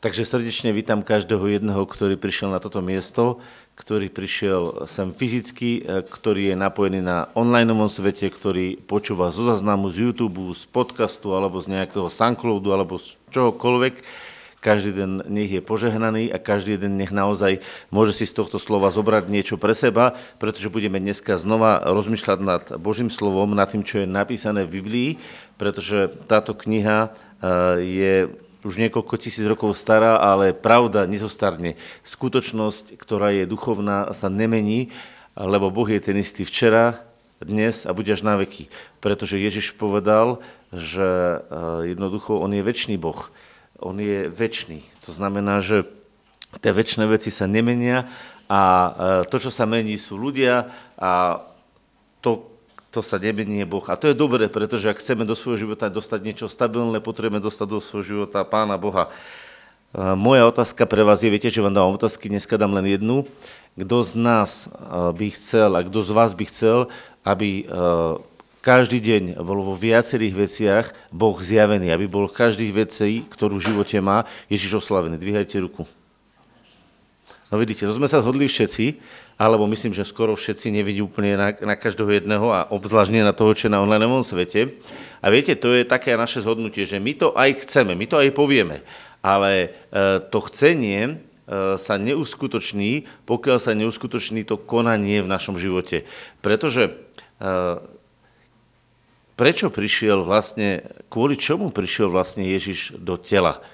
Takže srdečne vítam každého jedného, ktorý prišiel na toto miesto, ktorý prišiel sem fyzicky, e, ktorý je napojený na online svete, ktorý počúva zo zaznamu z YouTube, z podcastu alebo z nejakého Soundcloudu alebo z čohokoľvek. Každý den nech je požehnaný a každý jeden nech naozaj môže si z tohto slova zobrať niečo pre seba, pretože budeme dneska znova rozmýšľať nad Božím slovom, nad tým, čo je napísané v Biblii, pretože táto kniha e, je už niekoľko tisíc rokov stará, ale pravda nezostarne. Skutočnosť, ktorá je duchovná, sa nemení, lebo Boh je ten istý včera, dnes a bude až na veky. Pretože Ježiš povedal, že eh, jednoducho On je väčší Boh. On je väčší. To znamená, že tie väčšie veci sa nemenia a eh, to, čo sa mení, sú ľudia a to, to sa nemení Boh. A to je dobré, pretože ak chceme do svojho života dostať niečo stabilné, potrebujeme dostať do svojho života Pána Boha. Moja otázka pre vás je, viete, že vám dávam otázky, dneska dám len jednu. Kto z nás by chcel a kto z vás by chcel, aby každý deň bol vo viacerých veciach Boh zjavený, aby bol každých vecí, ktorú v živote má, Ježiš oslavený. Dvíhajte ruku. No vidíte, to sme sa zhodli všetci, alebo myslím, že skoro všetci nevidí úplne na, na každého jedného a obzvlášť na toho, čo je na online svete. A viete, to je také naše zhodnutie, že my to aj chceme, my to aj povieme, ale e, to chcenie e, sa neuskutoční, pokiaľ sa neuskutoční to konanie v našom živote. Pretože e, prečo prišiel vlastne, kvôli čomu prišiel vlastne Ježiš do tela?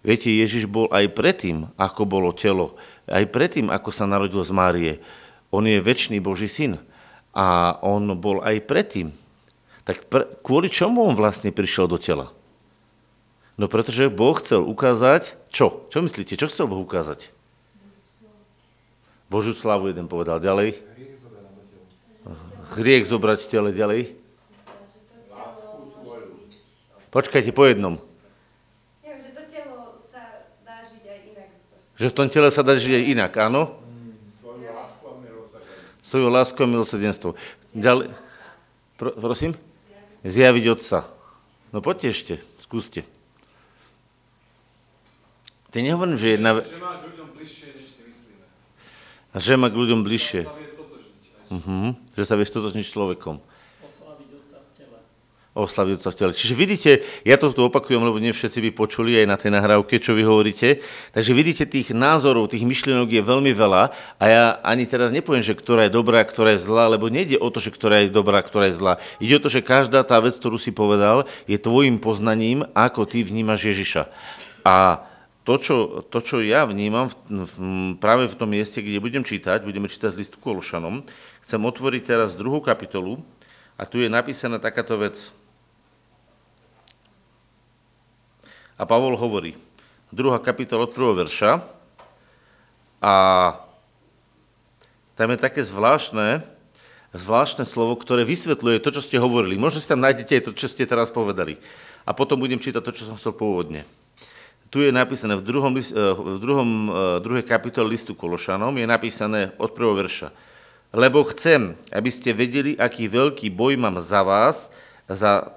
Viete, Ježiš bol aj predtým, ako bolo telo aj predtým, ako sa narodil z Márie. On je väčší Boží syn a on bol aj predtým. Tak pr- kvôli čomu on vlastne prišiel do tela? No pretože Boh chcel ukázať, čo? Čo myslíte, čo chcel Boh ukázať? Božiu slavu jeden povedal ďalej. Hriech zobrať tele ďalej. Počkajte po jednom. Že v tom tele sa dá aj inak, áno? Svojou láskou a milosrdenstvo. Ďalej, Pro, prosím? Zjaviť Otca. No poďte ešte, skúste. Ty nehovorím, že jedna... Že má k ľuďom bližšie, než si myslíme. Že má k ľuďom bližšie. Že sa vie stotočniť človekom oslaviť sa v tele. Čiže vidíte, ja to tu opakujem, lebo nie všetci by počuli aj na tej nahrávke, čo vy hovoríte. Takže vidíte, tých názorov, tých myšlienok je veľmi veľa a ja ani teraz nepoviem, že ktorá je dobrá, ktorá je zlá, lebo nejde o to, že ktorá je dobrá, ktorá je zlá. Ide o to, že každá tá vec, ktorú si povedal, je tvojim poznaním, ako ty vnímaš Ježiša. A to čo, to, čo ja vnímam v, v, práve v tom mieste, kde budem čítať, budeme čítať z listu Kološanom, chcem otvoriť teraz druhú kapitolu a tu je napísaná takáto vec. A Pavol hovorí, druhá kapitola od prvého verša, a tam je také zvláštne, zvláštne slovo, ktoré vysvetľuje to, čo ste hovorili. Možno si tam nájdete aj to, čo ste teraz povedali. A potom budem čítať to, čo som chcel pôvodne. Tu je napísané v, druhom, eh, v druhom, eh, druhej kapitole listu Kološanom, je napísané od prvého verša. Lebo chcem, aby ste vedeli, aký veľký boj mám za vás, za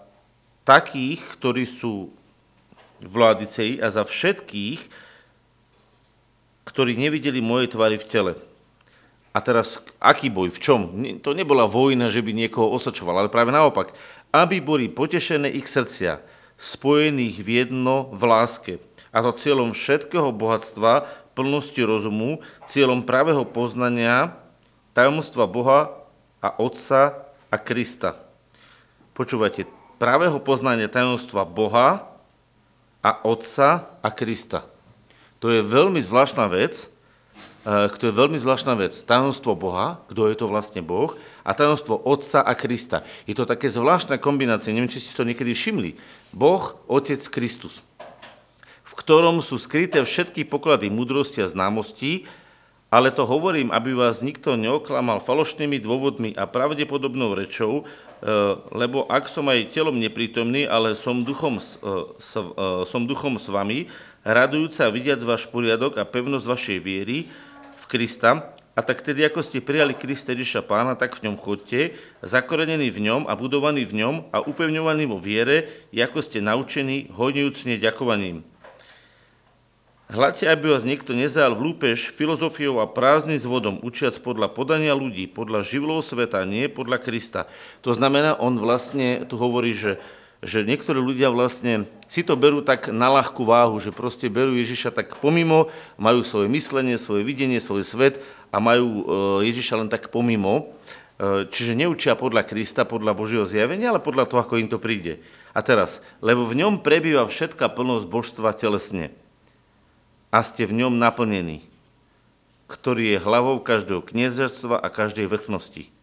takých, ktorí sú v Laodicei a za všetkých, ktorí nevideli moje tvary v tele. A teraz, aký boj, v čom? To nebola vojna, že by niekoho osočoval, ale práve naopak. Aby boli potešené ich srdcia, spojených v jedno v láske. A to cieľom všetkého bohatstva, plnosti rozumu, cieľom pravého poznania, tajomstva Boha a Otca a Krista. Počúvajte, pravého poznania tajomstva Boha a Otca a Krista. To je veľmi zvláštna vec, eh, to je veľmi zvláštna vec. Tajomstvo Boha, kto je to vlastne Boh, a tajomstvo Otca a Krista. Je to také zvláštna kombinácia, neviem, či ste to niekedy všimli. Boh, Otec, Kristus, v ktorom sú skryté všetky poklady múdrosti a známostí, ale to hovorím, aby vás nikto neoklamal falošnými dôvodmi a pravdepodobnou rečou, e, lebo ak som aj telom neprítomný, ale som duchom, e, e, som duchom s vami, radujúca vidiať váš poriadok a pevnosť vašej viery v Krista, a tak tedy, ako ste prijali Krista Ježiša Pána, tak v ňom chodte, zakorenení v ňom a budovaní v ňom a upevňovaní vo viere, ako ste naučení, hodňujúcne ďakovaním. Hľadte, aby vás niekto nezajal v lúpež filozofiou a prázdnym zvodom, učiac podľa podania ľudí, podľa živlov sveta, nie podľa Krista. To znamená, on vlastne tu hovorí, že, že niektorí ľudia vlastne si to berú tak na ľahkú váhu, že proste berú Ježiša tak pomimo, majú svoje myslenie, svoje videnie, svoj svet a majú e, Ježiša len tak pomimo. E, čiže neučia podľa Krista, podľa Božieho zjavenia, ale podľa toho, ako im to príde. A teraz, lebo v ňom prebýva všetká plnosť božstva telesne a ste v ňom naplnení, ktorý je hlavou každého kniežerstva a každej vrchnosti.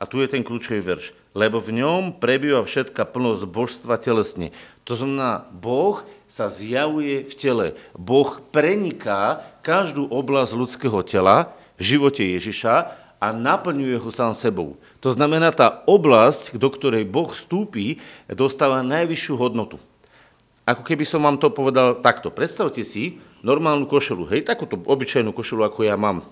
A tu je ten kľúčový verš. Lebo v ňom prebýva všetká plnosť božstva telesne. To znamená, Boh sa zjavuje v tele. Boh preniká každú oblasť ľudského tela v živote Ježiša a naplňuje ho sám sebou. To znamená, tá oblasť, do ktorej Boh vstúpi, dostáva najvyššiu hodnotu ako keby som vám to povedal takto. Predstavte si normálnu košelu, hej, takúto obyčajnú košelu, ako ja mám.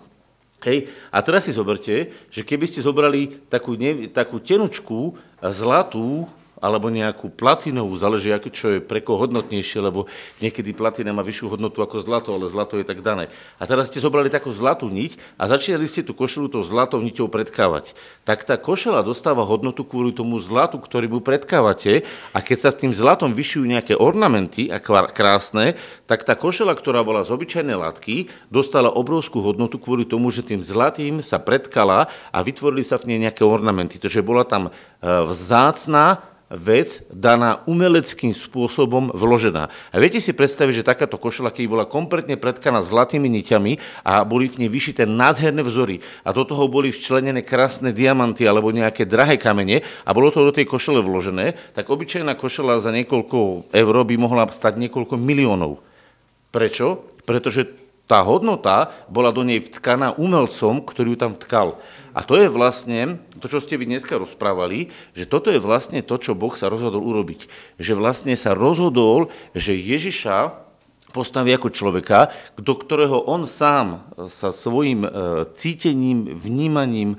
Hej, a teraz si zoberte, že keby ste zobrali takú, ne, takú tenučku zlatú alebo nejakú platinovú, záleží, čo je pre koho hodnotnejšie, lebo niekedy platina má vyššiu hodnotu ako zlato, ale zlato je tak dané. A teraz ste zobrali takú zlatú niť a začali ste tú košelu tou zlatou niťou predkávať. Tak tá košela dostáva hodnotu kvôli tomu zlatu, ktorý mu predkávate a keď sa s tým zlatom vyšujú nejaké ornamenty a krásne, tak tá košela, ktorá bola z obyčajnej látky, dostala obrovskú hodnotu kvôli tomu, že tým zlatým sa predkala a vytvorili sa v nej nejaké ornamenty. Takže bola tam e, vzácná vec daná umeleckým spôsobom vložená. A viete si predstaviť, že takáto košela, keď bola kompletne predkaná zlatými niťami a boli v nej vyšité nádherné vzory a do toho boli včlenené krásne diamanty alebo nejaké drahé kamene a bolo to do tej košele vložené, tak obyčajná košela za niekoľko eur by mohla stať niekoľko miliónov. Prečo? Pretože tá hodnota bola do nej vtkaná umelcom, ktorý ju tam vtkal. A to je vlastne, to, čo ste vy dneska rozprávali, že toto je vlastne to, čo Boh sa rozhodol urobiť. Že vlastne sa rozhodol, že Ježiša postaví ako človeka, do ktorého on sám sa svojim e, cítením, vnímaním, e,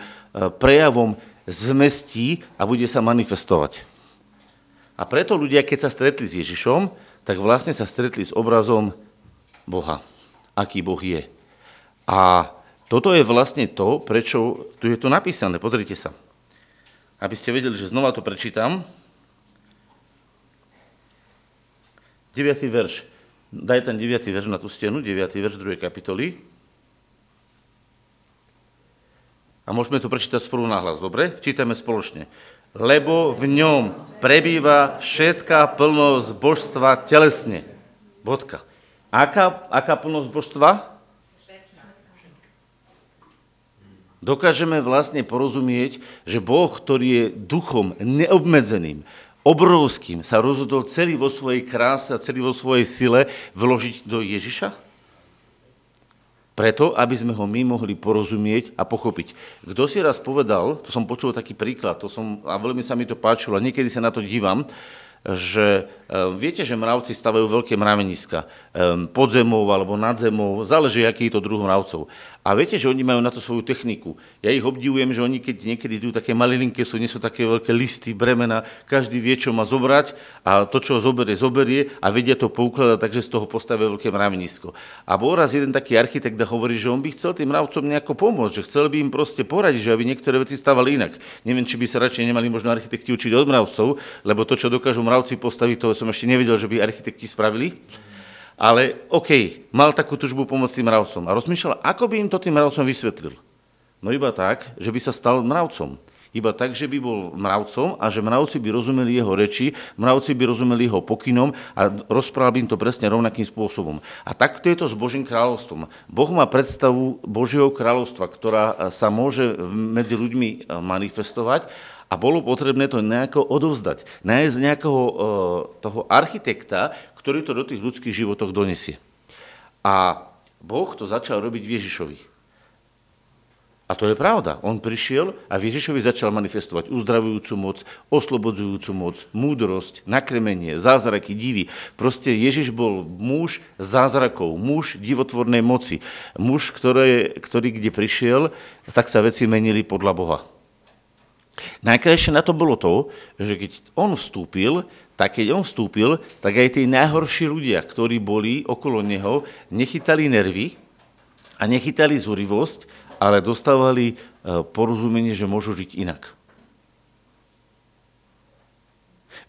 prejavom zmestí a bude sa manifestovať. A preto ľudia, keď sa stretli s Ježišom, tak vlastne sa stretli s obrazom Boha aký Boh je. A toto je vlastne to, prečo tu je to napísané. Pozrite sa. Aby ste vedeli, že znova to prečítam. 9. verš. Daj ten 9. verš na tú stenu, 9. verš 2. kapitoly. A môžeme to prečítať spolu nahlas, dobre? Čítame spoločne. Lebo v ňom prebýva všetká plnosť božstva telesne. Bodka. Aká, aká plnosť božstva? Dokážeme vlastne porozumieť, že Boh, ktorý je duchom neobmedzeným, obrovským, sa rozhodol celý vo svojej kráse a celý vo svojej sile vložiť do Ježiša? Preto, aby sme ho my mohli porozumieť a pochopiť. Kto si raz povedal, to som počul taký príklad, to som, a veľmi sa mi to páčilo, a niekedy sa na to dívam, že ehm, viete, že mravci stavajú veľké mraveniska ehm, pod zemou alebo nad zemou, záleží, aký je to druh mravcov. A viete, že oni majú na to svoju techniku. Ja ich obdivujem, že oni keď niekedy idú také malilinké, sú, nie sú také veľké listy, bremena, každý vie, čo má zobrať a to, čo zoberie, zoberie a vedia to poukladať, takže z toho postavia veľké mravenisko. A bol raz jeden taký architekt a hovorí, že on by chcel tým mravcom nejako pomôcť, že chcel by im proste poradiť, že aby niektoré veci stavali inak. Neviem, či by sa radšej nemali možno architekti učiť od mravcov, lebo to, čo dokážu mravci postaviť, to som ešte nevidel, že by architekti spravili. Ale OK, mal takú tužbu pomôcť tým mravcom a rozmýšľal, ako by im to tým mravcom vysvetlil. No iba tak, že by sa stal mravcom. Iba tak, že by bol mravcom a že mravci by rozumeli jeho reči, mravci by rozumeli jeho pokynom a rozprával by im to presne rovnakým spôsobom. A takto je to s Božím kráľovstvom. Boh má predstavu Božieho kráľovstva, ktorá sa môže medzi ľuďmi manifestovať a bolo potrebné to nejako odovzdať. Nájsť nejakého uh, toho architekta, ktorý to do tých ľudských životoch donesie. A Boh to začal robiť v Ježišovi. A to je pravda. On prišiel a v Ježišovi začal manifestovať uzdravujúcu moc, oslobodzujúcu moc, múdrosť, nakrmenie, zázraky, divy. Proste Ježiš bol muž zázrakov, muž divotvornej moci. Muž, ktoré, ktorý kde prišiel, tak sa veci menili podľa Boha. Najkrajšie na to bolo to, že keď on vstúpil, tak keď on vstúpil, tak aj tí najhorší ľudia, ktorí boli okolo neho, nechytali nervy a nechytali zúrivosť, ale dostávali e, porozumenie, že môžu žiť inak.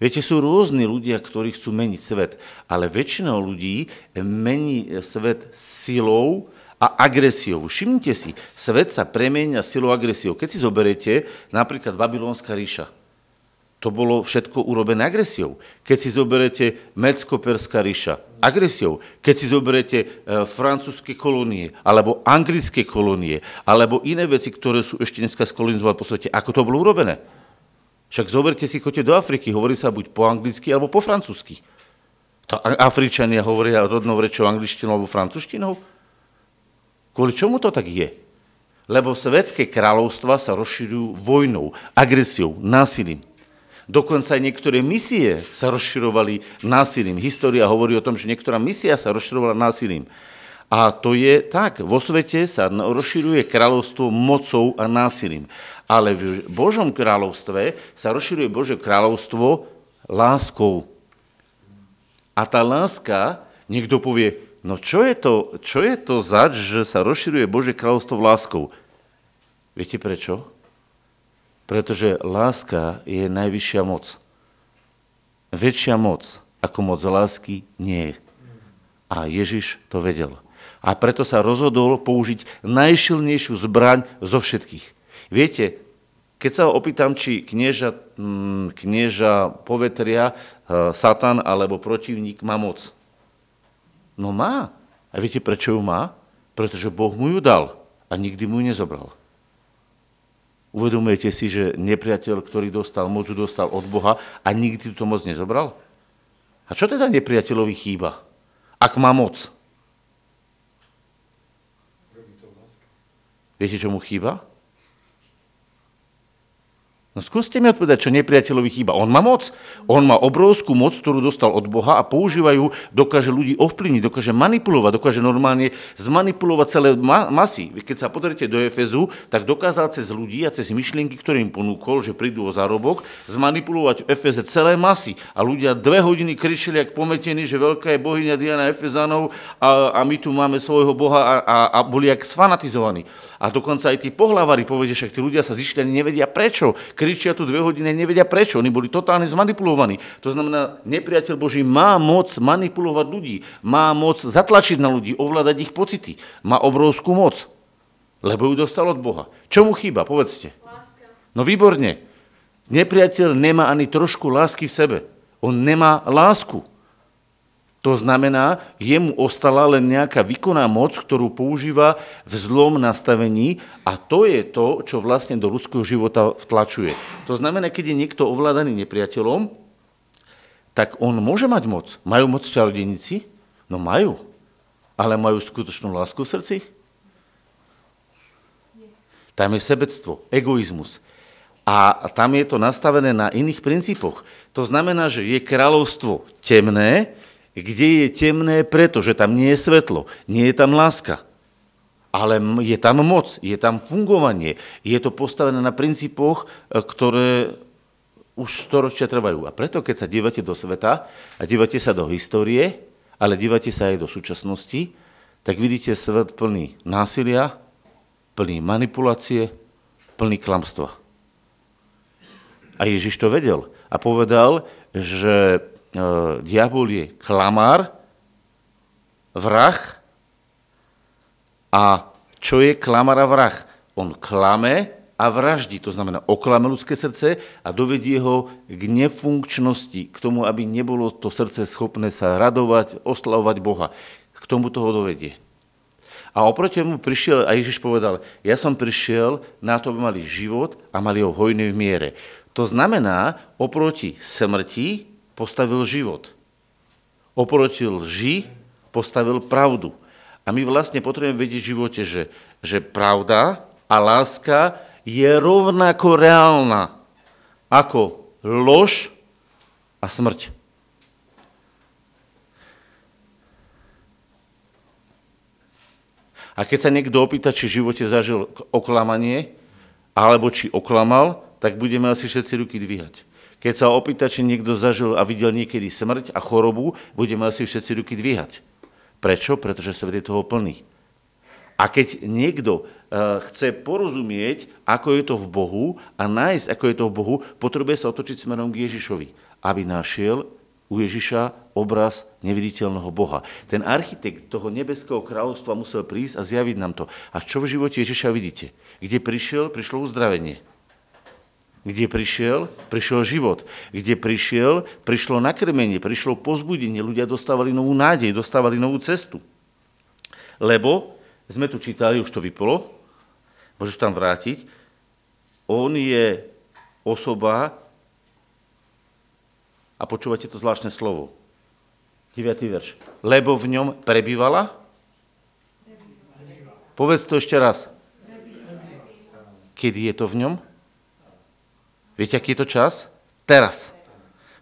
Viete, sú rôzni ľudia, ktorí chcú meniť svet, ale väčšina ľudí mení svet silou a agresiou. Všimnite si, svet sa premenia silou a agresiou. Keď si zoberete napríklad Babylonská ríša, to bolo všetko urobené agresiou. Keď si zoberete Mecko-Perská ríša, agresiou. Keď si zoberete e, francúzske kolónie, alebo anglické kolónie, alebo iné veci, ktoré sú ešte dneska skolonizované po svete, ako to bolo urobené. Však zoberte si, chodte do Afriky, hovorí sa buď po anglicky, alebo po francúzsky. To Afričania hovoria rodnou rečou angličtinou alebo francúzštinou? Kvôli čomu to tak je? Lebo svetské kráľovstva sa rozširujú vojnou, agresiou, násilím. Dokonca aj niektoré misie sa rozširovali násilím. História hovorí o tom, že niektorá misia sa rozširovala násilím. A to je tak. Vo svete sa rozširuje kráľovstvo mocou a násilím. Ale v Božom kráľovstve sa rozširuje Božie kráľovstvo láskou. A tá láska, niekto povie, no čo je to, čo je to zač, že sa rozširuje Božie kráľovstvo láskou? Viete prečo? Pretože láska je najvyššia moc. Väčšia moc ako moc lásky nie je. A Ježiš to vedel. A preto sa rozhodol použiť najšilnejšiu zbraň zo všetkých. Viete, keď sa opýtam, či knieža, mm, knieža povetria, e, Satan alebo protivník má moc. No má. A viete, prečo ju má? Pretože Boh mu ju dal a nikdy mu ju nezobral. Uvedomujete si, že nepriateľ, ktorý dostal moc, dostal od Boha a nikdy túto moc nezobral? A čo teda nepriateľovi chýba, ak má moc? Viete, čo mu chýba? No skúste mi odpovedať, čo nepriateľovi chýba. On má moc. On má obrovskú moc, ktorú dostal od Boha a používajú, dokáže ľudí ovplyvniť, dokáže manipulovať, dokáže normálne zmanipulovať celé ma- masy. Keď sa pozriete do Efezu, tak dokázal cez ľudí a cez myšlienky, ktoré im ponúkol, že prídu o zárobok, zmanipulovať v Efeze celé masy. A ľudia dve hodiny kričili, jak pometení, že veľká je bohyňa Diana Efezanov a, a my tu máme svojho Boha a, a, a boli jak sfanatizovaní. A dokonca aj tí pohlavári povedia, že tí ľudia sa zišli ani nevedia prečo kričia tu dve hodiny, nevedia prečo. Oni boli totálne zmanipulovaní. To znamená, nepriateľ Boží má moc manipulovať ľudí, má moc zatlačiť na ľudí, ovládať ich pocity. Má obrovskú moc, lebo ju dostal od Boha. Čo mu chýba, povedzte? Láska. No výborne. Nepriateľ nemá ani trošku lásky v sebe. On nemá lásku. To znamená, jemu ostala len nejaká výkonná moc, ktorú používa v zlom nastavení a to je to, čo vlastne do ľudského života vtlačuje. To znamená, keď je niekto ovládaný nepriateľom, tak on môže mať moc. Majú moc čarodenici? No majú. Ale majú skutočnú lásku v srdci? Tam je sebectvo, egoizmus. A tam je to nastavené na iných princípoch. To znamená, že je kráľovstvo temné, kde je temné, pretože tam nie je svetlo, nie je tam láska. Ale je tam moc, je tam fungovanie, je to postavené na princípoch, e, ktoré už storočia trvajú. A preto, keď sa dívate do sveta a dívate sa do histórie, ale dívate sa aj do súčasnosti, tak vidíte svet plný násilia, plný manipulácie, plný klamstva. A Ježiš to vedel a povedal, že diabol je klamár, vrah a čo je klamár a vrah? On klame a vraždí, to znamená oklame ľudské srdce a dovedie ho k nefunkčnosti, k tomu, aby nebolo to srdce schopné sa radovať, oslavovať Boha. K tomu toho dovedie. A oproti mu prišiel, a Ježiš povedal, ja som prišiel na to, aby mali život a mali ho hojný v miere. To znamená, oproti smrti postavil život. Oproti lži postavil pravdu. A my vlastne potrebujeme vedieť v živote, že, že pravda a láska je rovnako reálna ako lož a smrť. A keď sa niekto opýta, či v živote zažil oklamanie, alebo či oklamal, tak budeme asi všetci ruky dvíhať. Keď sa opýta, či niekto zažil a videl niekedy smrť a chorobu, budeme asi všetci ruky dvíhať. Prečo? Pretože svet je toho plný. A keď niekto uh, chce porozumieť, ako je to v Bohu a nájsť, ako je to v Bohu, potrebuje sa otočiť smerom k Ježišovi, aby našiel u Ježiša obraz neviditeľného Boha. Ten architekt toho nebeského kráľovstva musel prísť a zjaviť nám to. A čo v živote Ježiša vidíte? Kde prišiel? Prišlo uzdravenie. Kde prišiel? Prišiel život. Kde prišiel? Prišlo nakrmenie, prišlo pozbudenie. Ľudia dostávali novú nádej, dostávali novú cestu. Lebo sme tu čítali, už to vypolo, môžeš tam vrátiť, on je osoba, a počúvate to zvláštne slovo, 9. verš, lebo v ňom prebývala? Povedz to ešte raz. Kedy je to v ňom? Viete, aký je to čas? Teraz.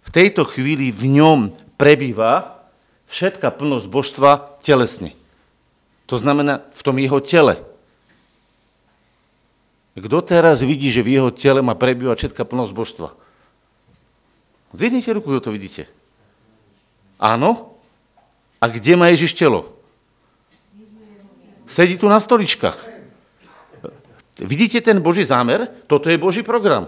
V tejto chvíli v ňom prebýva všetká plnosť božstva telesne. To znamená v tom jeho tele. Kto teraz vidí, že v jeho tele má prebývať všetká plnosť božstva? Zjednite ruku, kto to vidíte. Áno? A kde má Ježiš telo? Sedí tu na stoličkách. Vidíte ten Boží zámer? Toto je Boží program.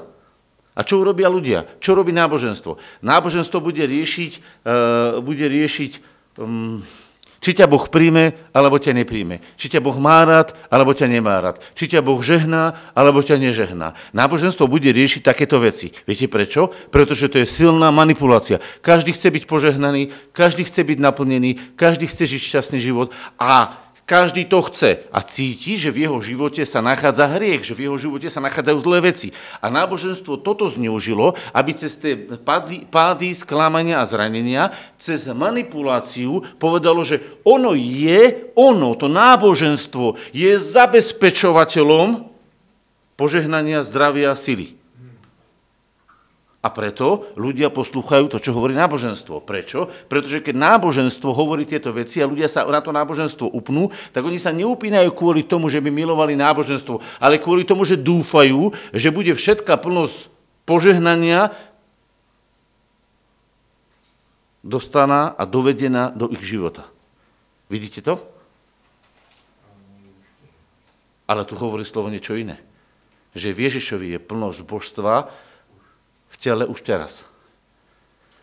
A čo urobia ľudia? Čo robí náboženstvo? Náboženstvo bude riešiť, uh, bude riešiť um, či ťa Boh príjme, alebo ťa nepríjme. Či ťa Boh má rád, alebo ťa nemá rád. Či ťa Boh žehná, alebo ťa nežehná. Náboženstvo bude riešiť takéto veci. Viete prečo? Pretože to je silná manipulácia. Každý chce byť požehnaný, každý chce byť naplnený, každý chce žiť šťastný život a každý to chce a cíti, že v jeho živote sa nachádza hriech, že v jeho živote sa nachádzajú zlé veci. A náboženstvo toto zneužilo, aby cez tie pády, pády sklamania a zranenia, cez manipuláciu povedalo, že ono je, ono, to náboženstvo je zabezpečovateľom požehnania, zdravia a sily. A preto ľudia poslúchajú to, čo hovorí náboženstvo. Prečo? Pretože keď náboženstvo hovorí tieto veci a ľudia sa na to náboženstvo upnú, tak oni sa neupínajú kvôli tomu, že by milovali náboženstvo, ale kvôli tomu, že dúfajú, že bude všetká plnosť požehnania dostaná a dovedená do ich života. Vidíte to? Ale tu hovorí slovo niečo iné. Že v Ježišovi je plnosť božstva, v tele už teraz.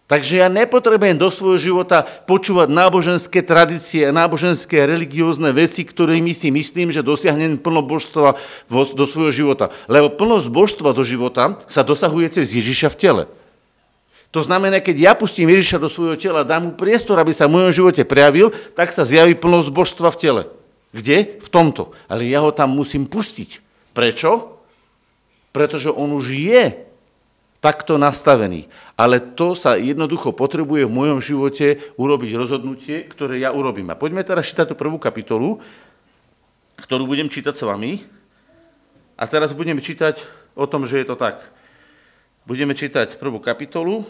Takže ja nepotrebujem do svojho života počúvať náboženské tradície náboženské religiózne veci, ktorými si myslím, že dosiahnem plno božstva do svojho života. Lebo plnosť božstva do života sa dosahuje cez Ježiša v tele. To znamená, keď ja pustím Ježiša do svojho tela, dám mu priestor, aby sa v mojom živote prejavil, tak sa zjaví plnosť božstva v tele. Kde? V tomto. Ale ja ho tam musím pustiť. Prečo? Pretože on už je takto nastavený. Ale to sa jednoducho potrebuje v mojom živote urobiť rozhodnutie, ktoré ja urobím. A poďme teraz čítať tú prvú kapitolu, ktorú budem čítať s vami. A teraz budeme čítať o tom, že je to tak. Budeme čítať prvú kapitolu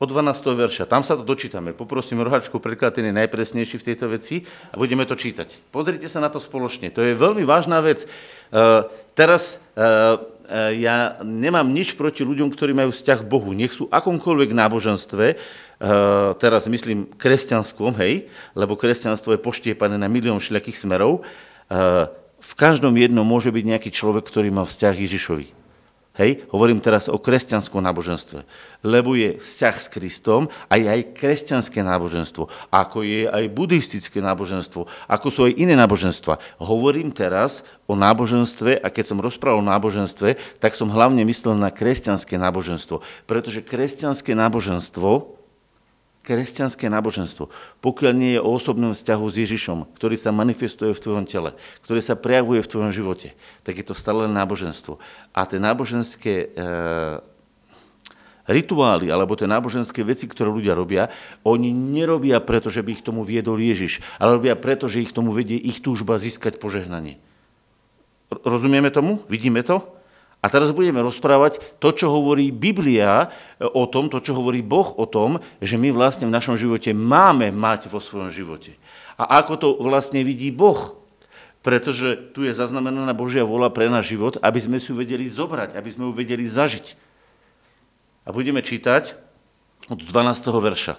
od 12. verša. Tam sa to dočítame. Poprosím rohačku, preklad ten je najpresnejší v tejto veci a budeme to čítať. Pozrite sa na to spoločne. To je veľmi vážna vec. Uh, teraz E, ja nemám nič proti ľuďom, ktorí majú vzťah k Bohu. Nech sú akomkoľvek náboženstve, e, teraz myslím kresťanskom, hej, lebo kresťanstvo je poštiepané na milión všelijakých smerov. E, v každom jednom môže byť nejaký človek, ktorý má vzťah Ježišovi. Hej, hovorím teraz o kresťanskom náboženstve, lebo je vzťah s Kristom a je aj kresťanské náboženstvo, ako je aj buddhistické náboženstvo, ako sú aj iné náboženstva. Hovorím teraz o náboženstve a keď som rozprával o náboženstve, tak som hlavne myslel na kresťanské náboženstvo, pretože kresťanské náboženstvo kresťanské náboženstvo, pokiaľ nie je o osobnom vzťahu s Ježišom, ktorý sa manifestuje v tvojom tele, ktorý sa prejavuje v tvojom živote, tak je to stále náboženstvo. A tie náboženské e, rituály alebo tie náboženské veci, ktoré ľudia robia, oni nerobia preto, že by ich tomu viedol Ježiš, ale robia preto, že ich tomu vedie ich túžba získať požehnanie. Rozumieme tomu? Vidíme to? A teraz budeme rozprávať to, čo hovorí Biblia e, o tom, to, čo hovorí Boh o tom, že my vlastne v našom živote máme mať vo svojom živote. A ako to vlastne vidí Boh. Pretože tu je zaznamenaná Božia vola pre náš život, aby sme si ju vedeli zobrať, aby sme ju vedeli zažiť. A budeme čítať od 12. verša.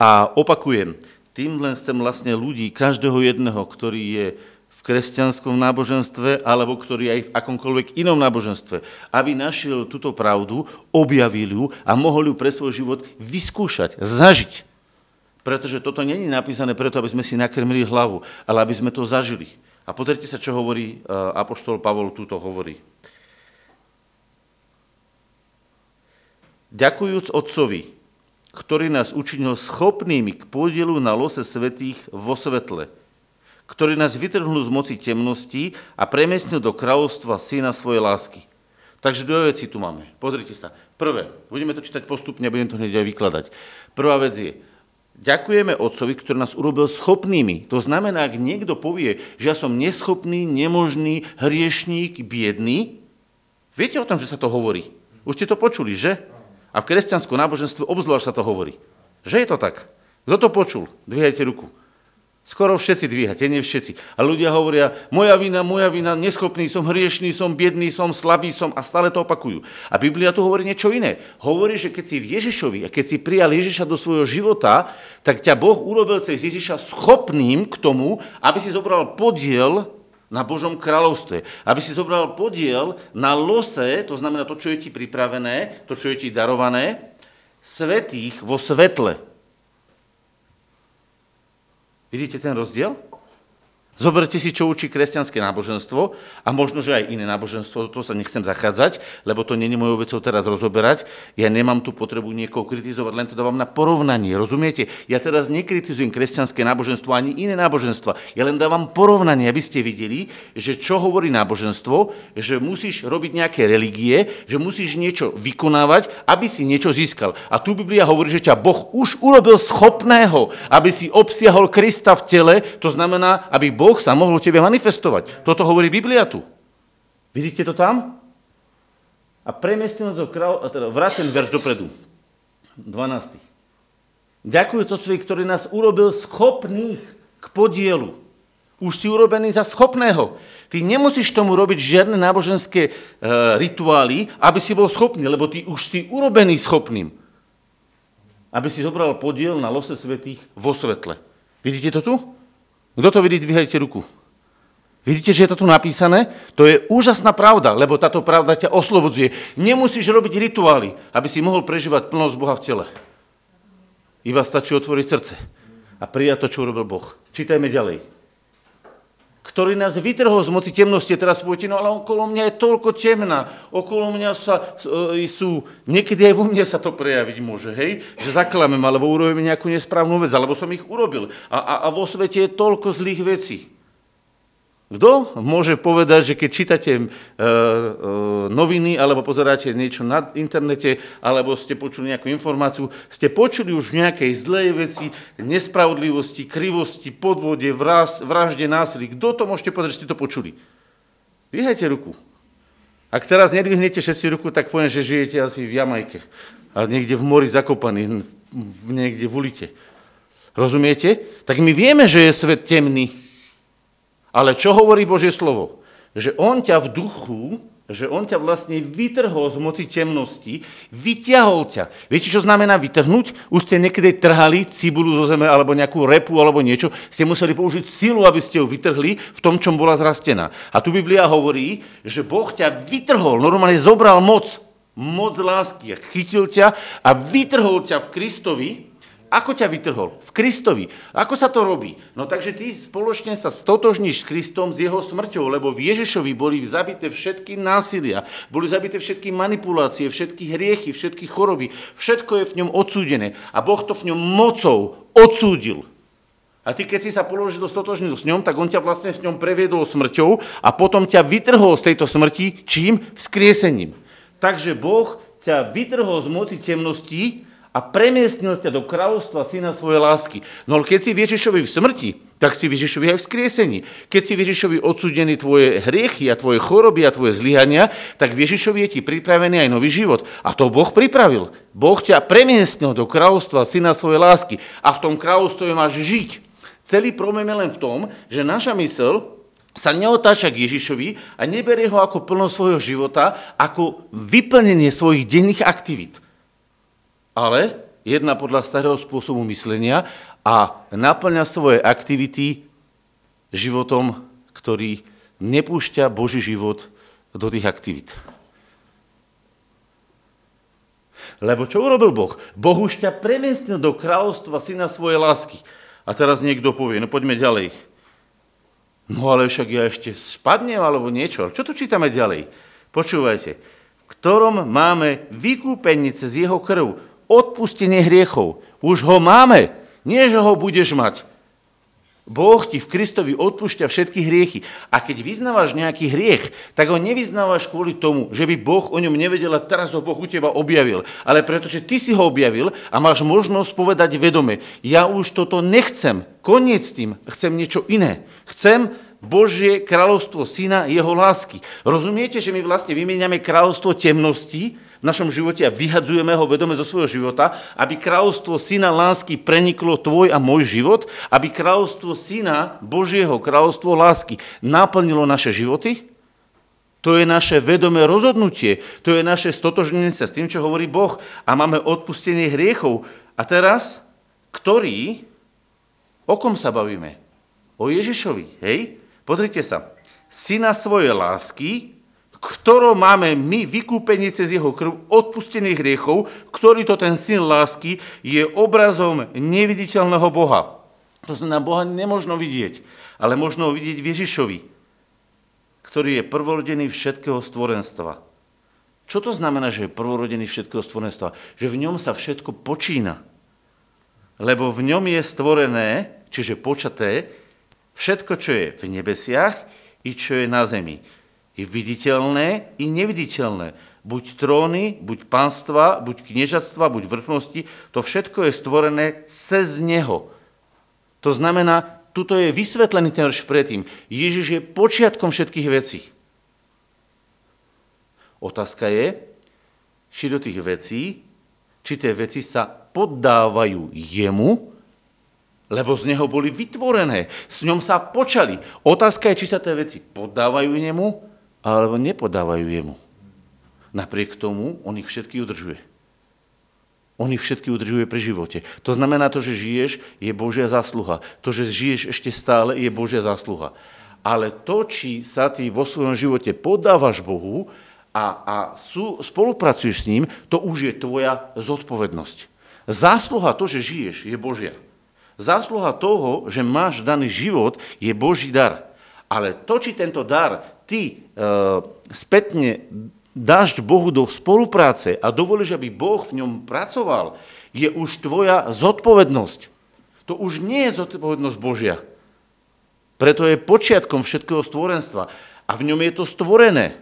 A opakujem, tým len chcem vlastne ľudí, každého jedného, ktorý je kresťanskom náboženstve alebo ktorý aj v akomkoľvek inom náboženstve, aby našiel túto pravdu, objavil ju a mohol ju pre svoj život vyskúšať, zažiť. Pretože toto není napísané preto, aby sme si nakrmili hlavu, ale aby sme to zažili. A pozrite sa, čo hovorí e, Apoštol Pavol, túto hovorí. Ďakujúc Otcovi, ktorý nás učinil schopnými k podielu na lose svetých vo svetle, ktorý nás vytrhnul z moci temnosti a premiestnil do kráľovstva syna svojej lásky. Takže dve veci tu máme. Pozrite sa. Prvé, budeme to čítať postupne a budem to hneď aj vykladať. Prvá vec je, Ďakujeme Otcovi, ktorý nás urobil schopnými. To znamená, ak niekto povie, že ja som neschopný, nemožný, hriešník, biedný, viete o tom, že sa to hovorí. Už ste to počuli, že? A v kresťanskom náboženstve obzvlášť sa to hovorí. Že je to tak? Kto to počul? Dvíhajte ruku. Skoro všetci dvíhate, nie všetci. A ľudia hovoria, moja vina, moja vina, neschopný som, hriešný som, biedný som, slabý som a stále to opakujú. A Biblia tu hovorí niečo iné. Hovorí, že keď si v Ježišovi a keď si prijal Ježiša do svojho života, tak ťa Boh urobil cez Ježiša schopným k tomu, aby si zobral podiel na Božom kráľovstve. Aby si zobral podiel na lose, to znamená to, čo je ti pripravené, to, čo je ti darované, svetých vo svetle. Vidíte ten rozdiel? Zoberte si, čo učí kresťanské náboženstvo a možno, že aj iné náboženstvo, to sa nechcem zachádzať, lebo to není mojou vecou teraz rozoberať. Ja nemám tu potrebu niekoho kritizovať, len to dávam na porovnanie, rozumiete? Ja teraz nekritizujem kresťanské náboženstvo ani iné náboženstva. Ja len dávam porovnanie, aby ste videli, že čo hovorí náboženstvo, že musíš robiť nejaké religie, že musíš niečo vykonávať, aby si niečo získal. A tu Biblia hovorí, že ťa Boh už urobil schopného, aby si obsiahol Krista v tele, to znamená, aby Boh Boh sa mohol tebe manifestovať. Toto hovorí Biblia tu. Vidíte to tam? A premiestnil to král, teda vrát ten verš dopredu. 12. Ďakujem svoj, ktorý nás urobil schopných k podielu. Už si urobený za schopného. Ty nemusíš tomu robiť žiadne náboženské e, rituály, aby si bol schopný, lebo ty už si urobený schopným. Aby si zobral podiel na lose svetých vo svetle. Vidíte to tu? Kto to vidí, dvíhajte ruku. Vidíte, že je to tu napísané? To je úžasná pravda, lebo táto pravda ťa oslobodzuje. Nemusíš robiť rituály, aby si mohol prežívať plnosť Boha v tele. Iba stačí otvoriť srdce a prijať to, čo urobil Boh. Čítajme ďalej. Ktorý nás vytrhol z moci temnosti. Teraz poviete, no ale okolo mňa je toľko temná. Okolo mňa sa, e, sú, niekedy aj vo mne sa to prejaviť môže, hej? Že zaklamem, alebo urobím nejakú nesprávnu vec, alebo som ich urobil. A, a, a vo svete je toľko zlých vecí. Kto môže povedať, že keď čítate e, e, noviny alebo pozeráte niečo na internete alebo ste počuli nejakú informáciu, ste počuli už nejakej zlej veci, nespravodlivosti, krivosti, podvode, vraž, vražde, násilí. Kto to môžete povedať, že ste to počuli? Vyhajte ruku. Ak teraz nedvihnete všetci ruku, tak poviem, že žijete asi v Jamajke. A niekde v mori zakopaný, niekde v ulite. Rozumiete? Tak my vieme, že je svet temný. Ale čo hovorí Božie slovo? Že on ťa v duchu, že on ťa vlastne vytrhol z moci temnosti, vyťahol ťa. Viete, čo znamená vytrhnúť? Už ste niekedy trhali cibulu zo zeme alebo nejakú repu alebo niečo, ste museli použiť silu, aby ste ju vytrhli v tom, čom bola zrastená. A tu Biblia hovorí, že Boh ťa vytrhol, normálne zobral moc, moc lásky chytil ťa a vytrhol ťa v Kristovi, ako ťa vytrhol? V Kristovi. Ako sa to robí? No takže ty spoločne sa stotožníš s Kristom, s jeho smrťou, lebo v Ježišovi boli zabité všetky násilia, boli zabité všetky manipulácie, všetky hriechy, všetky choroby. Všetko je v ňom odsúdené. A Boh to v ňom mocou odsúdil. A ty, keď si sa položil do stotožnil s ňom, tak on ťa vlastne s ňom previedol smrťou a potom ťa vytrhol z tejto smrti čím? Vzkriesením. Takže Boh ťa vytrhol z moci temností a premiestnil ťa do kráľovstva syna svojej lásky. No ale keď si Ježišovi v smrti, tak si Ježišovi aj v skriesení. Keď si Ježišovi odsúdený tvoje hriechy a tvoje choroby a tvoje zlyhania, tak Ježišovi je ti pripravený aj nový život. A to Boh pripravil. Boh ťa premiestnil do kráľovstva syna svojej lásky. A v tom kráľovstve máš žiť. Celý problém je len v tom, že naša mysl sa neotáča k Ježišovi a neberie ho ako plno svojho života, ako vyplnenie svojich denných aktivít. Ale jedna podľa starého spôsobu myslenia a naplňa svoje aktivity životom, ktorý nepúšťa Boží život do tých aktivít. Lebo čo urobil Boh? Boh už ťa premiestnil do kráľovstva syna svojej lásky. A teraz niekto povie, no poďme ďalej. No ale však ja ešte spadnem alebo niečo. Čo tu čítame ďalej? Počúvajte. V ktorom máme vykúpenie cez jeho krv, odpustenie hriechov. Už ho máme. Nie, že ho budeš mať. Boh ti v Kristovi odpúšťa všetky hriechy. A keď vyznávaš nejaký hriech, tak ho nevyznávaš kvôli tomu, že by Boh o ňom nevedel a teraz ho Boh u teba objavil. Ale pretože ty si ho objavil a máš možnosť povedať vedome, ja už toto nechcem, koniec tým, chcem niečo iné. Chcem Božie kráľovstvo syna jeho lásky. Rozumiete, že my vlastne vymeniame kráľovstvo temnosti, v našom živote a vyhadzujeme ho vedome zo svojho života, aby kráľovstvo syna lásky preniklo tvoj a môj život, aby kráľovstvo syna Božieho, kráľovstvo lásky naplnilo naše životy? To je naše vedomé rozhodnutie, to je naše stotožnenie sa s tým, čo hovorí Boh a máme odpustenie hriechov. A teraz, ktorý, o kom sa bavíme? O Ježišovi, hej? Pozrite sa. Syna svojej lásky, ktorom máme my vykúpenie cez jeho krv, odpustených hriechov, ktorý to ten syn lásky je obrazom neviditeľného Boha. To znamená, Boha nemožno vidieť, ale možno vidieť Ježišovi, ktorý je prvorodený všetkého stvorenstva. Čo to znamená, že je prvorodený všetkého stvorenstva? Že v ňom sa všetko počína. Lebo v ňom je stvorené, čiže počaté, všetko, čo je v nebesiach i čo je na zemi je viditeľné i neviditeľné. Buď tróny, buď pánstva, buď kniežatstva, buď vrchnosti, to všetko je stvorené cez Neho. To znamená, tuto je vysvetlený ten verš predtým. Ježiš je počiatkom všetkých vecí. Otázka je, či do tých vecí, či tie veci sa poddávajú jemu, lebo z neho boli vytvorené, s ňom sa počali. Otázka je, či sa tie veci poddávajú nemu, alebo nepodávajú jemu. Napriek tomu on ich všetky udržuje. On ich všetky udržuje pri živote. To znamená, to, že žiješ, je Božia zásluha. To, že žiješ ešte stále, je Božia zásluha. Ale to, či sa ty vo svojom živote podávaš Bohu a, a sú, spolupracuješ s ním, to už je tvoja zodpovednosť. Zásluha to, že žiješ, je Božia. Zásluha toho, že máš daný život, je Boží dar. Ale to, či tento dar ty uh, spätne dáš Bohu do spolupráce a dovolíš, aby Boh v ňom pracoval, je už tvoja zodpovednosť. To už nie je zodpovednosť Božia. Preto je počiatkom všetkého stvorenstva a v ňom je to stvorené.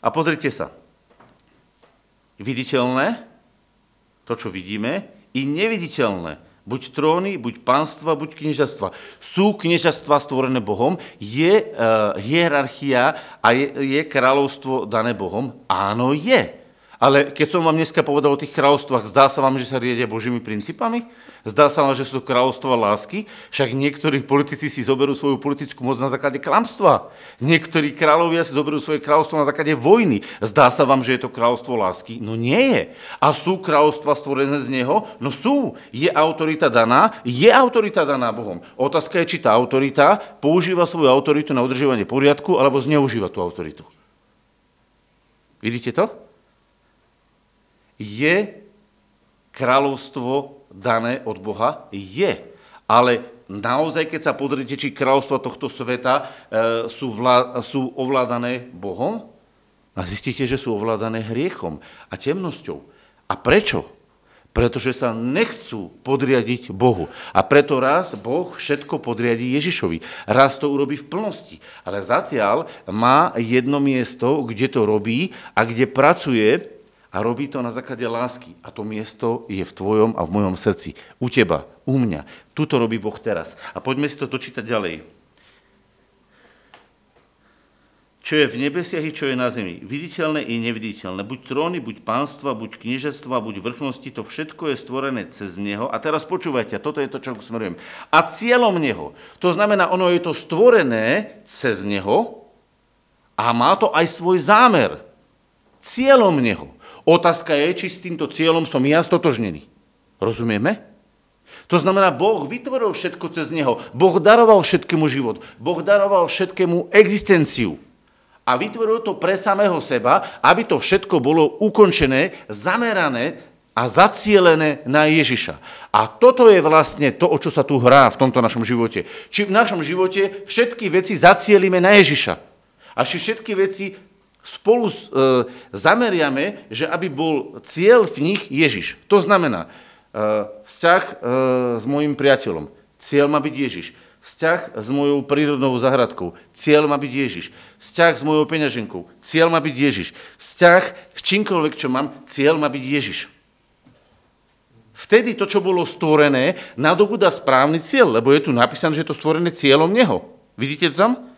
A pozrite sa. Viditeľné, to, čo vidíme, i neviditeľné, Buď tróny, buď pánstva, buď kniežastva. Sú kniežastva stvorené Bohom? Je uh, hierarchia a je, je kráľovstvo dané Bohom? Áno, je. Ale keď som vám dneska povedal o tých kráľovstvách, zdá sa vám, že sa riedia Božími princípami? Zdá sa vám, že sú to kráľovstva lásky? Však niektorí politici si zoberú svoju politickú moc na základe klamstva. Niektorí kráľovia si zoberú svoje kráľovstvo na základe vojny. Zdá sa vám, že je to kráľovstvo lásky? No nie je. A sú kráľovstva stvorené z neho? No sú. Je autorita daná? Je autorita daná Bohom. Otázka je, či tá autorita používa svoju autoritu na udržovanie poriadku alebo zneužíva tú autoritu. Vidíte to? Je kráľovstvo dané od Boha? Je. Ale naozaj, keď sa pozrite, či kráľovstva tohto sveta e, sú, vlá, sú ovládané Bohom, a zistíte, že sú ovládané hriechom a temnosťou. A prečo? Pretože sa nechcú podriadiť Bohu. A preto raz Boh všetko podriadí Ježišovi. Raz to urobí v plnosti. Ale zatiaľ má jedno miesto, kde to robí a kde pracuje a robí to na základe lásky. A to miesto je v tvojom a v mojom srdci. U teba, u mňa. Tuto robí Boh teraz. A poďme si to dočítať ďalej. čo je v nebesiach i čo je na zemi, viditeľné i neviditeľné, buď tróny, buď pánstva, buď kniežectva, buď vrchnosti, to všetko je stvorené cez Neho. A teraz počúvajte, toto je to, čo smerujem. A cieľom Neho, to znamená, ono je to stvorené cez Neho a má to aj svoj zámer. Cieľom Neho. Otázka je, či s týmto cieľom som ja stotožnený. Rozumieme? To znamená, Boh vytvoril všetko cez Neho. Boh daroval všetkému život. Boh daroval všetkému existenciu a vytvoril to pre samého seba, aby to všetko bolo ukončené, zamerané a zacielené na Ježiša. A toto je vlastne to, o čo sa tu hrá v tomto našom živote. Či v našom živote všetky veci zacielíme na Ježiša. A či všetky veci spolu e, zameriame, že aby bol cieľ v nich Ježiš. To znamená e, vzťah e, s môjim priateľom. Cieľ má byť Ježiš Vzťah s mojou prírodnou zahradkou. Cieľ má byť Ježiš. Vzťah s mojou peňaženkou. Cieľ má byť Ježiš. Vzťah s čímkoľvek, čo mám, cieľ má byť Ježiš. Vtedy to, čo bolo stvorené, nadobúda správny cieľ, lebo je tu napísané, že je to stvorené cieľom Neho. Vidíte to tam?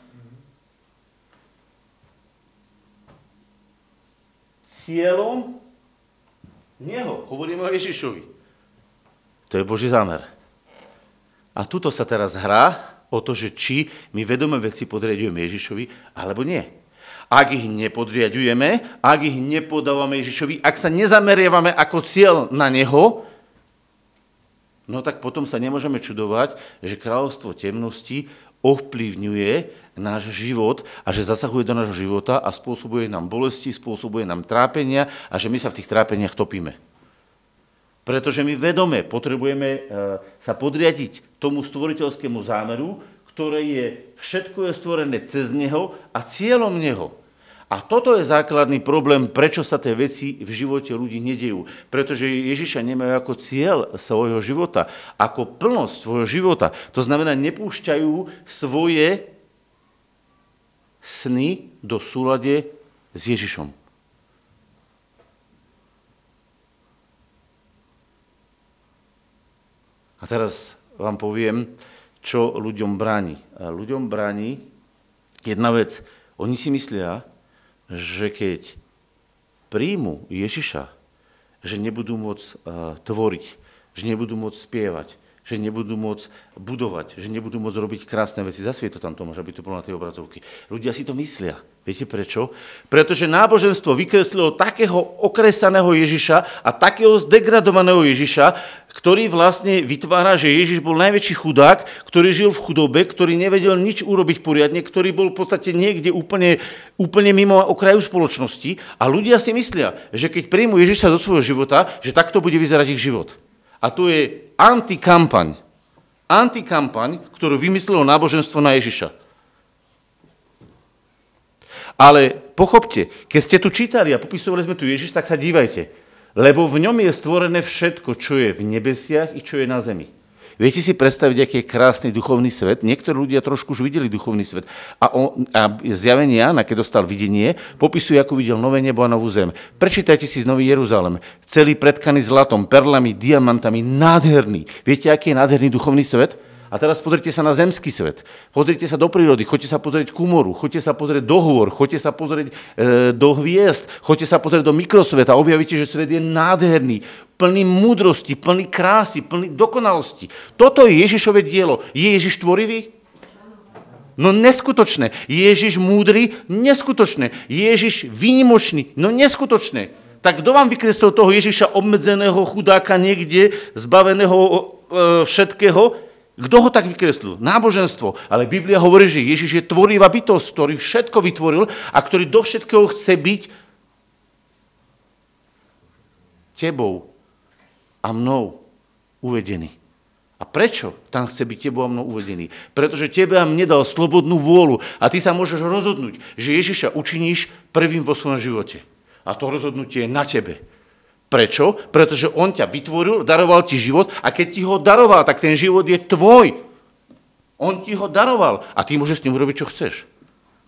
Cieľom Neho. Hovoríme o Ježišovi. To je Boží zámer. A tuto sa teraz hrá o to, že či my vedome veci podriadujeme Ježišovi, alebo nie. Ak ich nepodriadujeme, ak ich nepodávame Ježišovi, ak sa nezameriavame ako cieľ na Neho, no tak potom sa nemôžeme čudovať, že kráľovstvo temnosti ovplyvňuje náš život a že zasahuje do nášho života a spôsobuje nám bolesti, spôsobuje nám trápenia a že my sa v tých trápeniach topíme. Pretože my vedome potrebujeme e, sa podriadiť tomu stvoriteľskému zámeru, ktoré je, všetko je stvorené cez Neho a cieľom Neho. A toto je základný problém, prečo sa tie veci v živote ľudí nedejú. Pretože Ježiša nemajú ako cieľ svojho života, ako plnosť svojho života. To znamená, nepúšťajú svoje sny do súlade s Ježišom. A teraz vám poviem, čo ľuďom bráni. A ľuďom bráni jedna vec. Oni si myslia, že keď príjmu Ježiša, že nebudú môcť uh, tvoriť, že nebudú môcť spievať, že nebudú môcť budovať, že nebudú môcť robiť krásne veci. Zasvie to tam, Tomáš, aby to bolo na tej obrazovke. Ľudia si to myslia. Viete prečo? Pretože náboženstvo vykreslilo takého okresaného Ježiša a takého zdegradovaného Ježiša, ktorý vlastne vytvára, že Ježiš bol najväčší chudák, ktorý žil v chudobe, ktorý nevedel nič urobiť poriadne, ktorý bol v podstate niekde úplne, úplne mimo okraju spoločnosti. A ľudia si myslia, že keď príjmu Ježiša do svojho života, že takto bude vyzerať ich život. A to je antikampaň. Antikampaň, ktorú vymyslelo náboženstvo na Ježiša. Ale pochopte, keď ste tu čítali a popisovali sme tu Ježiš, tak sa dívajte. Lebo v ňom je stvorené všetko, čo je v nebesiach i čo je na zemi. Viete si predstaviť, aký je krásny duchovný svet? Niektorí ľudia trošku už videli duchovný svet. A, on, a zjavenie Jana, keď dostal videnie, popisuje, ako videl nové nebo a novú zem. Prečítajte si z Nový Jeruzalem. Celý predkaný zlatom, perlami, diamantami, nádherný. Viete, aký je nádherný duchovný svet? A teraz pozrite sa na zemský svet. Pozrite sa do prírody, choďte sa pozrieť k moru, choďte sa pozrieť do hôr, choďte sa pozrieť e, do hviezd, choďte sa pozrieť do mikrosveta objavíte, že svet je nádherný, plný múdrosti, plný krásy, plný dokonalosti. Toto je Ježišové dielo. Je Ježiš tvorivý? No neskutočné. Ježiš múdry? Neskutočné. Ježiš výnimočný? No neskutočné. Tak kto vám vykreslil toho Ježiša obmedzeného chudáka niekde, zbaveného e, všetkého? Kto ho tak vykreslil? Náboženstvo. Ale Biblia hovorí, že Ježiš je tvorivá bytosť, ktorý všetko vytvoril a ktorý do všetkého chce byť tebou a mnou uvedený. A prečo tam chce byť tebou a mnou uvedený? Pretože tebe a mne dal slobodnú vôľu a ty sa môžeš rozhodnúť, že Ježiša učiníš prvým vo svojom živote. A to rozhodnutie je na tebe. Prečo? Pretože on ťa vytvoril, daroval ti život a keď ti ho daroval, tak ten život je tvoj. On ti ho daroval a ty môžeš s ním urobiť, čo chceš.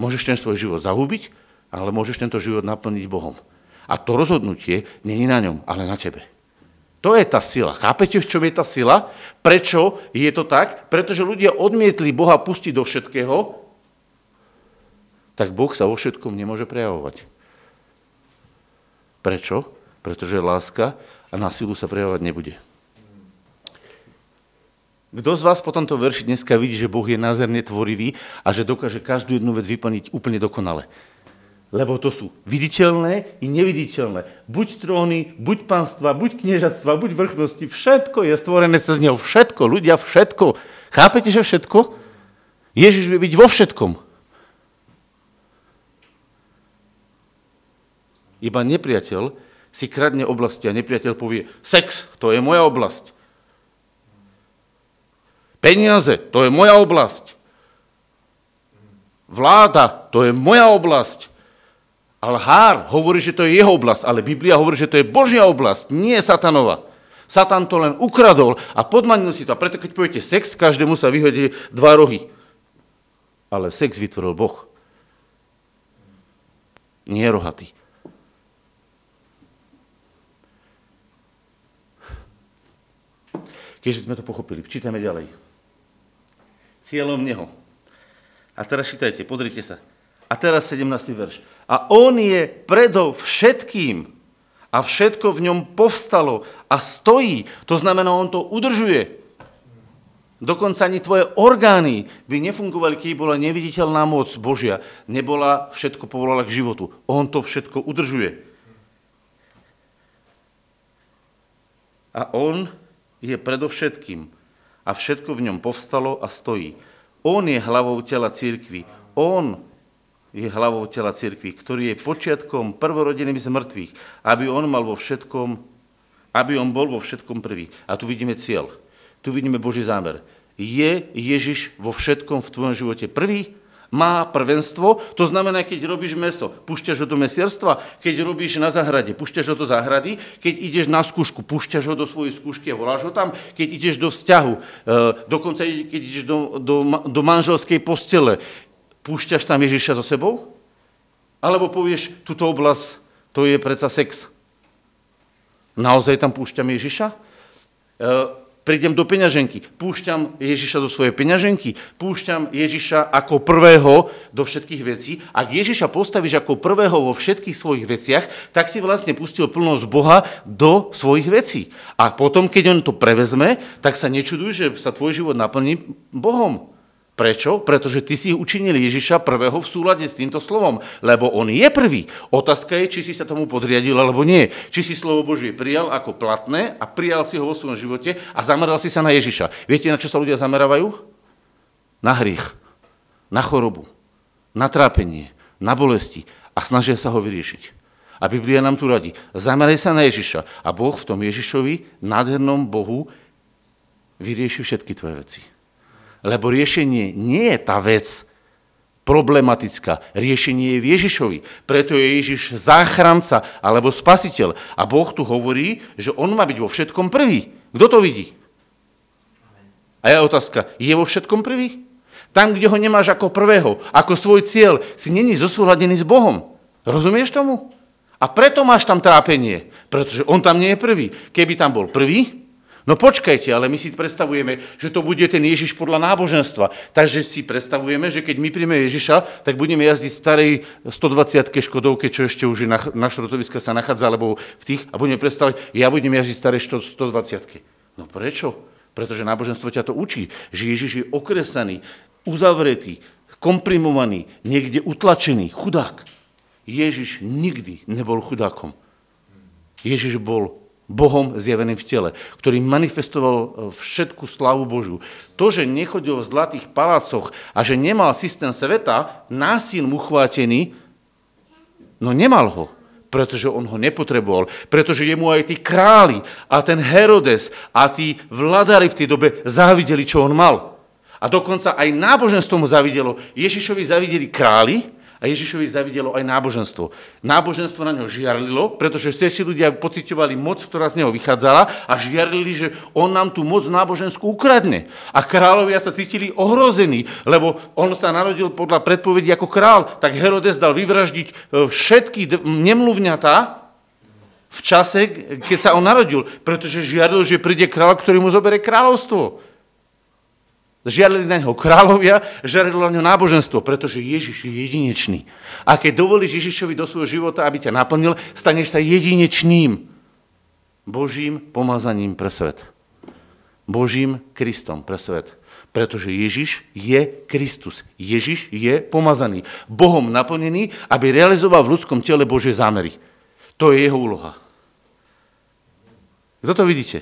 Môžeš ten svoj život zahubiť, ale môžeš tento život naplniť Bohom. A to rozhodnutie není na ňom, ale na tebe. To je tá sila. Chápete, v čom je tá sila? Prečo je to tak? Pretože ľudia odmietli Boha pustiť do všetkého, tak Boh sa vo všetkom nemôže prejavovať. Prečo? Pretože láska a na silu sa prejavovať nebude. Kto z vás po tomto verši dneska vidí, že Boh je názerne tvorivý a že dokáže každú jednu vec vyplniť úplne dokonale? Lebo to sú viditeľné i neviditeľné. Buď tróny, buď panstva, buď kniežatstva, buď vrchnosti. Všetko je stvorené cez neho. Všetko, ľudia, všetko. Chápete, že všetko? Ježiš vie byť vo všetkom. Iba nepriateľ si kradne oblasti a nepriateľ povie, sex, to je moja oblasť. Peniaze, to je moja oblasť. Vláda, to je moja oblasť. Ale Hár hovorí, že to je jeho oblasť, ale Biblia hovorí, že to je Božia oblasť, nie Satanova. Satan to len ukradol a podmanil si to. A preto, keď poviete sex, každému sa vyhodí dva rohy. Ale sex vytvoril Boh. Nie rohatý. Keďže sme to pochopili, čítame ďalej cieľom neho. A teraz čítajte, pozrite sa. A teraz 17. verš. A on je predov všetkým a všetko v ňom povstalo a stojí. To znamená, on to udržuje. Dokonca ani tvoje orgány by nefungovali, keď bola neviditeľná moc Božia. Nebola, všetko povolala k životu. On to všetko udržuje. A on je predovšetkým a všetko v ňom povstalo a stojí. On je hlavou tela církvy. On je hlavou tela církvy, ktorý je počiatkom prvorodeným z mŕtvych, aby on mal vo všetkom, aby on bol vo všetkom prvý. A tu vidíme cieľ. Tu vidíme Boží zámer. Je Ježiš vo všetkom v tvojom živote prvý? Má prvenstvo, to znamená, keď robíš meso, púšťaš ho do mesierstva, keď robíš na zahrade, púšťaš ho do zahrady, keď ideš na skúšku, púšťaš ho do svojej skúšky a voláš ho tam, keď ideš do vzťahu, e, dokonca keď ideš do, do, do manželskej postele, púšťaš tam Ježiša so sebou? Alebo povieš, túto oblasť, to je predsa sex. Naozaj tam púšťam Ježiša? Prídem do peňaženky, púšťam Ježiša do svojej peňaženky, púšťam Ježiša ako prvého do všetkých vecí. Ak Ježiša postavíš ako prvého vo všetkých svojich veciach, tak si vlastne pustil plnosť Boha do svojich vecí. A potom, keď on to prevezme, tak sa nečuduj, že sa tvoj život naplní Bohom. Prečo? Pretože ty si učinil Ježiša prvého v súlade s týmto slovom, lebo on je prvý. Otázka je, či si sa tomu podriadil alebo nie. Či si slovo Božie prijal ako platné a prijal si ho vo svojom živote a zameral si sa na Ježiša. Viete, na čo sa ľudia zamerávajú? Na hriech, na chorobu, na trápenie, na bolesti a snažia sa ho vyriešiť. A Biblia nám tu radí. Zameraj sa na Ježiša a Boh v tom Ježišovi, nádhernom Bohu, vyrieši všetky tvoje veci. Lebo riešenie nie je tá vec problematická. Riešenie je v Ježišovi. Preto je Ježiš záchranca alebo spasiteľ. A Boh tu hovorí, že on má byť vo všetkom prvý. Kto to vidí? A je otázka, je vo všetkom prvý? Tam, kde ho nemáš ako prvého, ako svoj cieľ, si není zosúhladený s Bohom. Rozumieš tomu? A preto máš tam trápenie, pretože on tam nie je prvý. Keby tam bol prvý, No počkajte, ale my si predstavujeme, že to bude ten Ježiš podľa náboženstva. Takže si predstavujeme, že keď my príjme Ježiša, tak budeme jazdiť starej 120 Škodovke, čo ešte už na, na šrotoviska sa nachádza, alebo v tých, a budeme predstavať, ja budem jazdiť starej 120 No prečo? Pretože náboženstvo ťa to učí, že Ježiš je okresaný, uzavretý, komprimovaný, niekde utlačený, chudák. Ježiš nikdy nebol chudákom. Ježiš bol Bohom zjaveným v tele, ktorý manifestoval e, všetku slavu Božiu. To, že nechodil v zlatých palácoch a že nemal systém sveta, násil mu chvátený, no nemal ho, pretože on ho nepotreboval, pretože jemu aj tí králi a ten Herodes a tí vladári v tej dobe závideli, čo on mal. A dokonca aj náboženstvo mu zavidelo. Ježišovi zavideli králi, a Ježišovi zavidelo aj náboženstvo. Náboženstvo na neho žiarlilo, pretože všetci ľudia pocitovali moc, ktorá z neho vychádzala a žiarlili, že on nám tú moc náboženskú ukradne. A kráľovia sa cítili ohrození, lebo on sa narodil podľa predpovedí ako král, tak Herodes dal vyvraždiť e, všetky nemluvňatá, v čase, keď sa on narodil, pretože žiaril, že príde král, ktorý mu zoberie kráľovstvo. Žiarili na neho kráľovia, žiarili na neho náboženstvo, pretože Ježiš je jedinečný. A keď dovolíš Ježišovi do svojho života, aby ťa naplnil, staneš sa jedinečným Božím pomazaním pre svet. Božím Kristom pre svet. Pretože Ježiš je Kristus. Ježiš je pomazaný. Bohom naplnený, aby realizoval v ľudskom tele Božie zámery. To je jeho úloha. Kto to vidíte?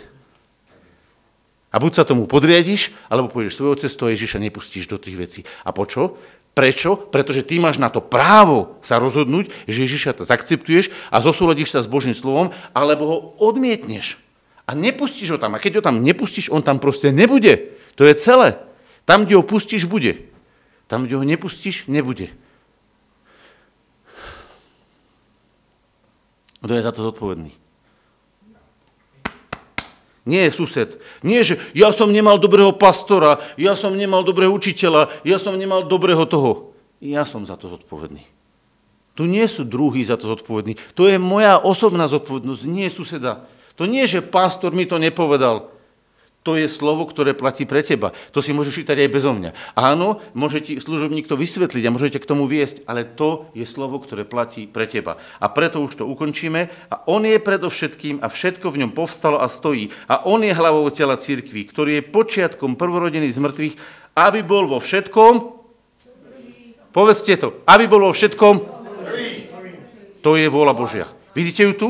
A buď sa tomu podriadiš, alebo pôjdeš svojou cestou Ježiša nepustíš do tých vecí. A po čo? Prečo? Pretože ty máš na to právo sa rozhodnúť, že Ježiša to zakceptuješ a zosúladíš sa s Božím slovom, alebo ho odmietneš. A nepustíš ho tam. A keď ho tam nepustíš, on tam proste nebude. To je celé. Tam, kde ho pustíš, bude. Tam, kde ho nepustíš, nebude. Kto je za to zodpovedný? Nie je sused. Nie, že ja som nemal dobrého pastora, ja som nemal dobrého učiteľa, ja som nemal dobrého toho. Ja som za to zodpovedný. Tu nie sú druhí za to zodpovední. To je moja osobná zodpovednosť, nie suseda. To nie, že pastor mi to nepovedal. To je slovo, ktoré platí pre teba. To si môžeš čítať aj bezo mňa. Áno, môže ti služobník to vysvetliť a môžete k tomu viesť, ale to je slovo, ktoré platí pre teba. A preto už to ukončíme. A on je predovšetkým a všetko v ňom povstalo a stojí. A on je hlavou tela církvy, ktorý je počiatkom prvorodený z mŕtvych, aby bol vo všetkom... Povedzte to. Aby bol vo všetkom... To je vôľa Božia. Vidíte ju tu?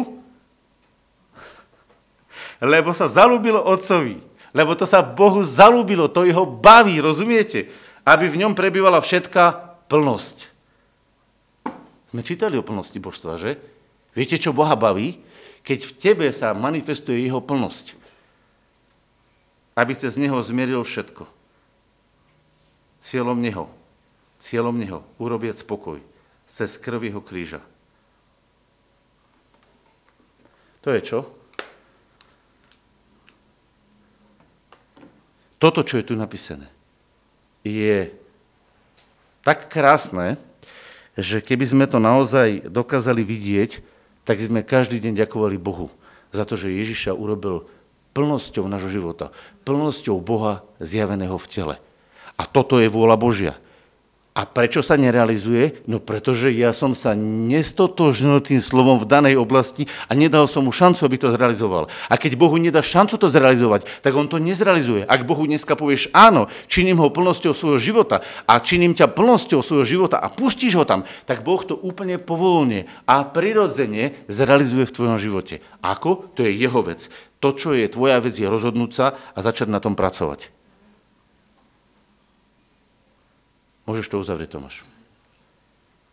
Lebo sa zalúbilo otcovi lebo to sa Bohu zalúbilo, to jeho baví, rozumiete? Aby v ňom prebývala všetká plnosť. Sme čítali o plnosti božstva, že? Viete, čo Boha baví? Keď v tebe sa manifestuje jeho plnosť. Aby cez neho zmieril všetko. Cieľom neho. Cieľom neho urobiť spokoj. Cez krv jeho kríža. To je čo? Toto, čo je tu napísané, je tak krásne, že keby sme to naozaj dokázali vidieť, tak sme každý deň ďakovali Bohu za to, že Ježiša urobil plnosťou nášho života, plnosťou Boha zjaveného v tele. A toto je vôľa Božia. A prečo sa nerealizuje? No pretože ja som sa nestotožnil tým slovom v danej oblasti a nedal som mu šancu, aby to zrealizoval. A keď Bohu nedá šancu to zrealizovať, tak on to nezrealizuje. Ak Bohu dneska povieš áno, činím ho plnosťou svojho života a činím ťa plnosťou svojho života a pustíš ho tam, tak Boh to úplne povolne a prirodzene zrealizuje v tvojom živote. Ako? To je jeho vec. To, čo je tvoja vec, je rozhodnúť sa a začať na tom pracovať. Môžeš to uzavrieť, Tomáš.